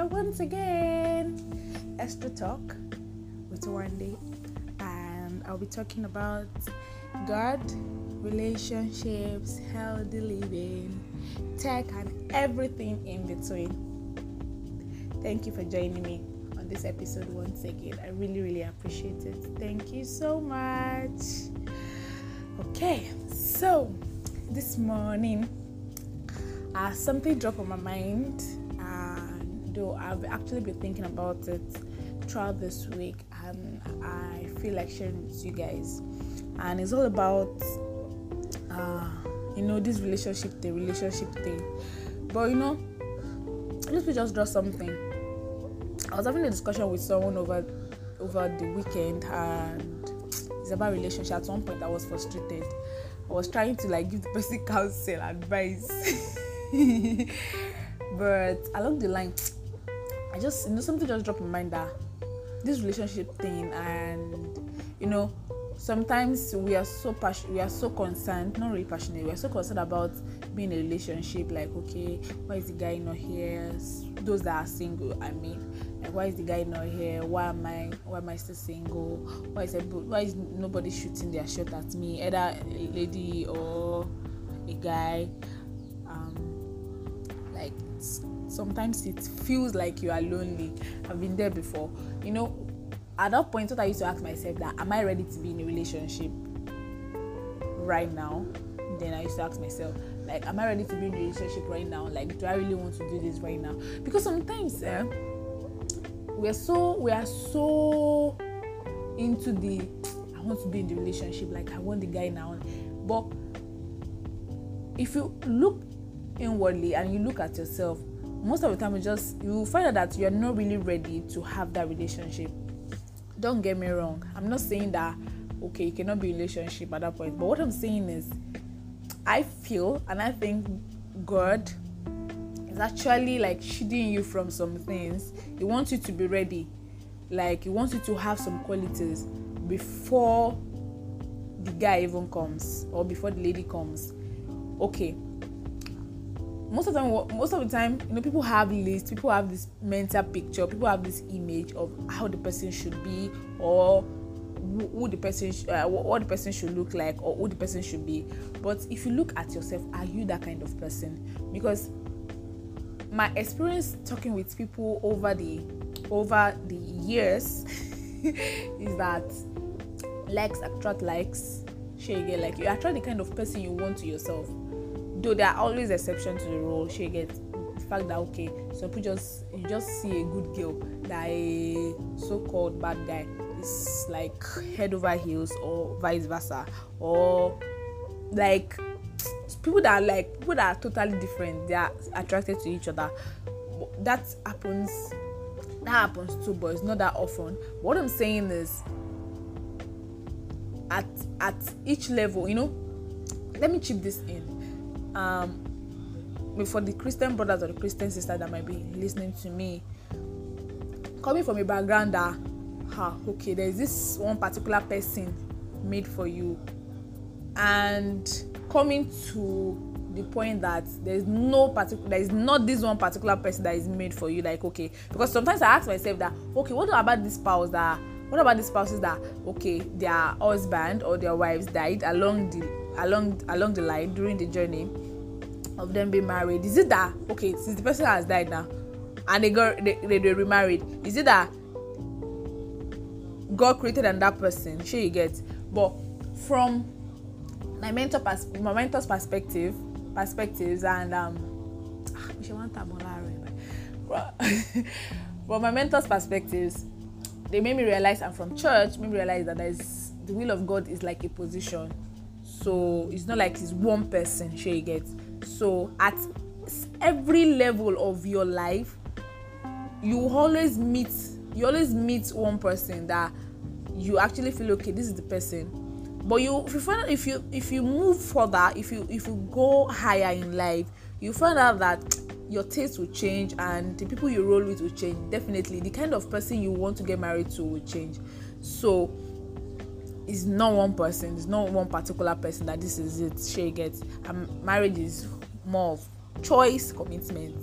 once again. Esther Talk with Wendy, and I'll be talking about God, relationships, healthy living, tech, and everything in between. Thank you for joining me on this episode once again. I really, really appreciate it. Thank you so much. Okay, so this morning, uh, something dropped on my mind though I've actually been thinking about it throughout this week and I feel like sharing with you guys. And it's all about uh, you know this relationship the relationship thing. But you know, let me just draw something. I was having a discussion with someone over over the weekend and it's about relationship. At one point I was frustrated. I was trying to like give the person counsel advice. but along the line I just you know something just dropped in my mind that this relationship thing and you know sometimes we are so passionate we are so concerned not really passionate we are so concerned about being in a relationship like okay why is the guy not here? Those that are single i mean like why is the guy not here? Why am i why am i still single? Why is why is nobody shooting their shot at me? Either a lady or a guy. Um like sometimes it feels like you are lonely. I've been there before. You know, at that point, what I used to ask myself that am I ready to be in a relationship right now? Then I used to ask myself, like, am I ready to be in a relationship right now? Like, do I really want to do this right now? Because sometimes eh, we're so we are so into the I want to be in the relationship, like I want the guy now. But if you look inwardly and you look at yourself, most of the time you just you find out that you're not really ready to have that relationship. Don't get me wrong. I'm not saying that okay you cannot be in a relationship at that point but what i'm saying is i feel and i think god is actually like shielding you from some things. He wants you to be ready. Like he wants you to have some qualities before the guy even comes or before the lady comes. Okay most of the time most of the time you know people have lists people have this mental picture people have this image of how the person should be or who the person sh- uh, what the person should look like or who the person should be. But if you look at yourself are you that kind of person? Because my experience talking with people over the over the years is that likes attract likes. Share again like you attract the kind of person you want to yourself though there are always exceptions to the rule she gets the fact that okay some people just you just see a good girl that a so-called bad guy is like head over heels or vice versa. Or like people that are like people that are totally different they are attracted to each other. That happens that happens too but it's not that often. What i'm saying is at at each level you know let me chip this in um for the christian brothers or the christian sisters that might be listening to me coming from a background that ah okay there's this one particular person made for you. And coming to the point that there's no particular there is not this one particular person that is made for you like okay. Because sometimes i ask myself that okay what about this spouse that what about the spouses that okay their husband or their wives died along the along along the line during the journey of them being married? Is it that okay since the person has died now and they got they, they, they remarried is it that god created another person sure you get but from my mentor pers my mentor's perspective perspectives and um from my mentor's perspectives they made me realize and from church made me realize that there's the will of god is like a position. So it's not like it's one person sure you get. So at every level of your life you always meet you always meet one person that you actually feel okay this is the person. But you if you find out if you if you move further if you if you go higher in life you find out that your taste will change and the people you roll with will change. Definitely the kind of person you want to get married to will change. So it's not one person it's not one particular person that this is it. She gets um, marriage is more of choice commitment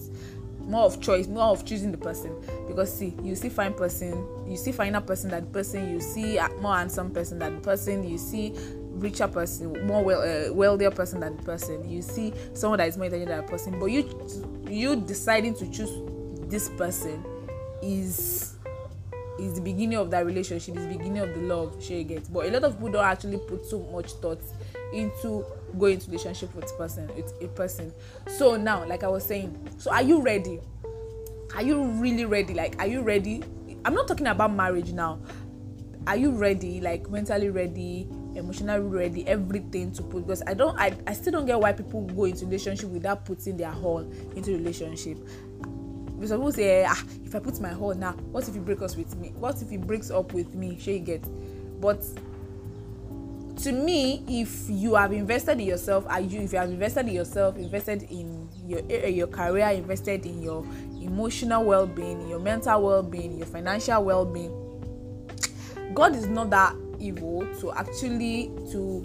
more of choice more of choosing the person. Because see you see fine person you see finer person than person you see more handsome person than person you see richer person more well uh, wealthier person than the person. You see someone that is more intelligent than a person but you you deciding to choose this person is is the beginning of that relationship is the beginning of the love she gets but a lot of people don't actually put so much thought into going into relationship with person with a person. So now like i was saying so are you ready? Are you really ready? Like are you ready? I'm not talking about marriage now. Are you ready? Like mentally ready emotionally ready everything to put because i don't I, I still don't get why people go into relationship without putting their whole into relationship. Because people say ah if i put my whole now what if he breaks up with me? What if he breaks up with me? Sure you get. But to me if you have invested in yourself are you if you have invested in yourself invested in your eh, your career invested in your emotional well-being your mental well-being your financial well-being god is not that evil to actually to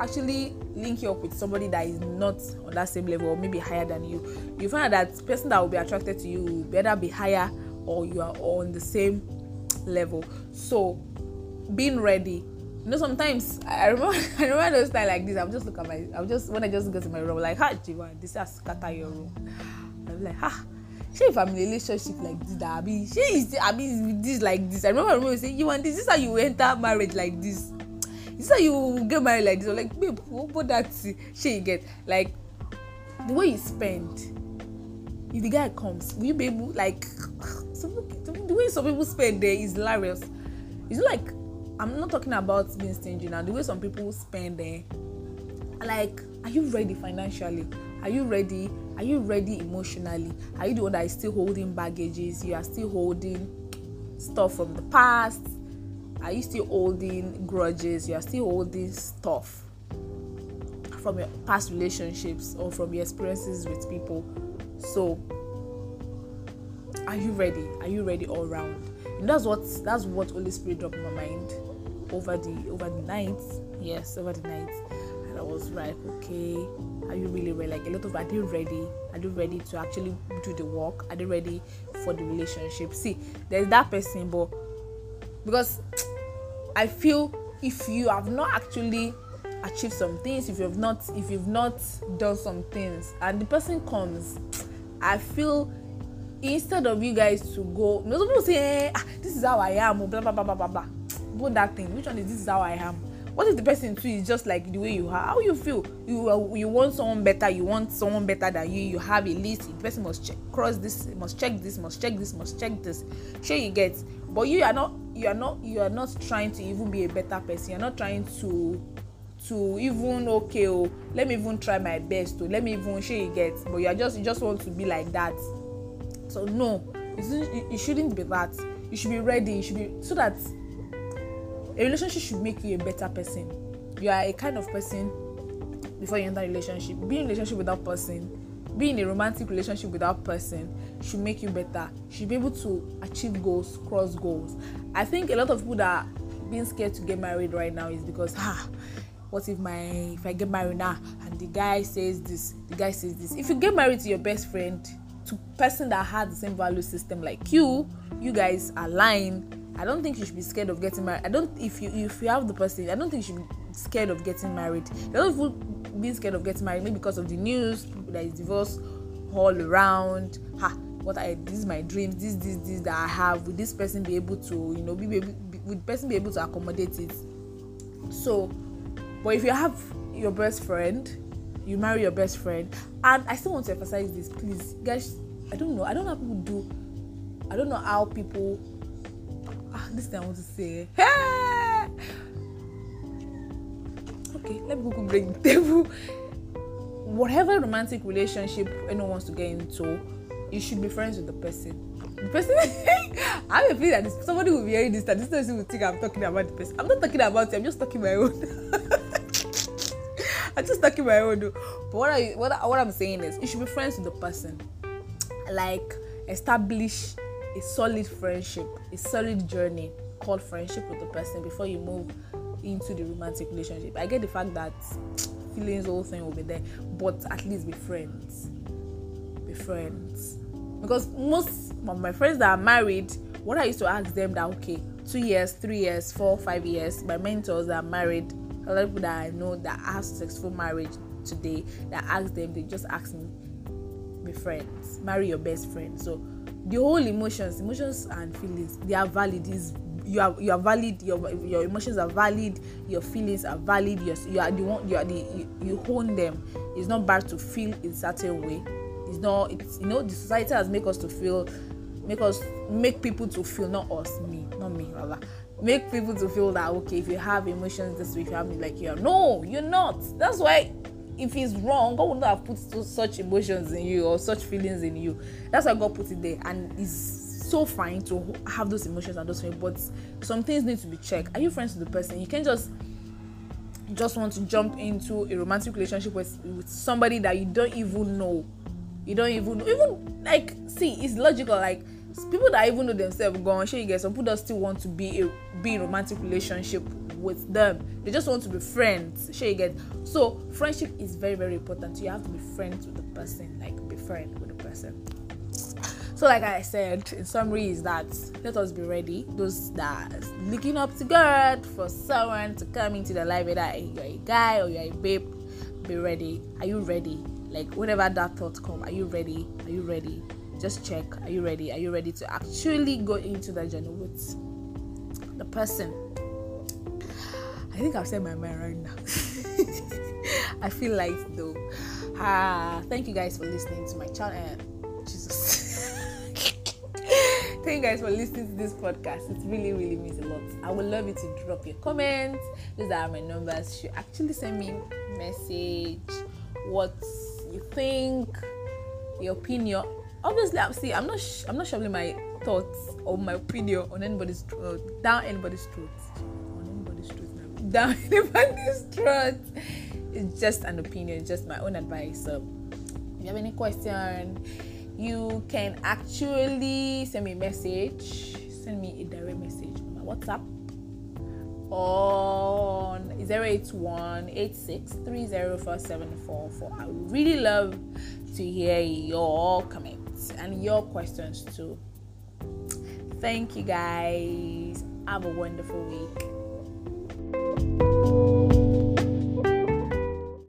actually link you up with somebody that is not on that same level or maybe higher than you. You find out that person that will be attracted to you will better be higher or you are on the same level. So being ready. You know sometimes i remember i remember those times like this. I'm just look at my i'm just when i just go to my room like ha jiwa this has scatter your room. I'm like ha shey if i'm in a relationship like this that abi shey is abi this like this? I remember remember say you want this? This how you enter marriage like this. This how you get married like this. I'm like babe what that shey you get like the way you spend if the guy comes will you be able like some, the way some people spend there is hilarious. It's like i'm not talking about being stingy now the way some people spend there like are you ready financially? Are you ready are you ready emotionally? Are you the one that is still holding baggages? You are still holding stuff from the past? Are you still holding grudges? You are still holding stuff from your past relationships or from your experiences with people? So are you ready? Are you ready all round? And that's what that's what holy spirit dropped in my mind over the over the night. Yes over the night i was like okay are you really ready like a lot of are you ready? Are you ready to actually do the work? Are you ready for the relationship? See there's that person but because i feel if you have not actually achieved some things if you have not if you've not done some things and the person comes i feel instead of you guys to go most people say eh, ah, this is how i am blah blah blah blah blah blah. Go that thing which one is this is how i am what if the person too is just like the way you are? How you feel? You uh, you want someone better you want someone better than you. You have a list. The person must check cross this must check this must check this must check this. Sure you get. But you are not you are not you are not trying to even be a better person. You're not trying to to even okay oh let me even try my best to oh, let me even sure you get. But you are just you just want to be like that. So no. It shouldn't be that. You should be ready. You should be so that a relationship should make you a better person. You are a kind of person before you enter a relationship. Being in a relationship with that person being in a romantic relationship with that person should make you better. Should be able to achieve goals cross goals. I think a lot of people that being scared to get married right now is because ah what if my if i get married now and the guy says this the guy says this? If you get married to your best friend to person that has the same value system like you you guys align i don't think you should be scared of getting married. I don't if you if you have the person i don't think you should be scared of getting married. A lot of people being scared of getting married maybe because of the news there is divorce all around. Ha what i this is my dreams this this this that i have. Will this person be able to you know be able be, would person be able to accommodate it? So but if you have your best friend you marry your best friend. And i still want to emphasize this please. Guys i don't know. I don't know how people do i don't know how people this thing i want to say hey! okay let me go break the table whatever romantic relationship anyone wants to get into you should be friends with the person the person i have a feeling that somebody will be hearing this that this person will think i'm talking about the person i'm not talking about it i'm just talking my own I'm just talking my own. But what what what I'm saying is, you should be friends with the person. Like establish a solid friendship, a solid journey called friendship with the person before you move into the romantic relationship. I get the fact that feelings, whole thing will be there, but at least be friends. Be friends. because most of my friends that are married what i used to ask them that okay two years three years four five years my mentors that are married a lot of people that i know that have successful marriage today that ask them they just ask me be friends marry your best friend so the whole emotions emotions and feelings they are valid. Is you are you are valid your your emotions are valid your feelings are valid you you are the one you are the you, you own them. It's not bad to feel in certain way. It's not it's you know the society has make us to feel make us make people to feel not us me not me rather. Make people to feel that okay if you have emotions this way if you have like you are. No you're not. That's why if it's wrong god wouldn't have put such emotions in you or such feelings in you. That's why god put it there. And it's so fine to have those emotions and those feelings but some things need to be checked. Are you friends with the person? You can't just just want to jump into a romantic relationship with, with somebody that you don't even know. You don't even know. Even like see it's logical like people that even know themselves go on sure you get some people that still want to be a be in romantic relationship with them. They just want to be friends sure you get? So friendship is very very important. You have to be friends with the person like be friend with the person. So like i said in summary is that let us be ready. Those that looking up to god for someone to come into the life whether you're a guy or you're a babe be ready. Are you ready? Like whenever that thought come are you ready? Are you ready just check. Are you ready? Are you ready to actually go into that journey with the person? I think i've said my mind right now. I feel like though. Ah thank you guys for listening to my channel. Jesus. Thank you guys for listening to this podcast. It really really means a lot. I would love you to drop your comments. These are my numbers. You actually send me message what you think, your opinion. Obviously, I'm see. I'm not. Sh- I'm not shoveling my thoughts or my opinion on anybody's throat, uh, down anybody's throat, on anybody's throat, down anybody's throat. It's just an opinion. Just my own advice. So, if you have any question, you can actually send me a message. Send me a direct message on my WhatsApp on 081 I would really love to hear your and your questions too. Thank you guys. Have a wonderful week.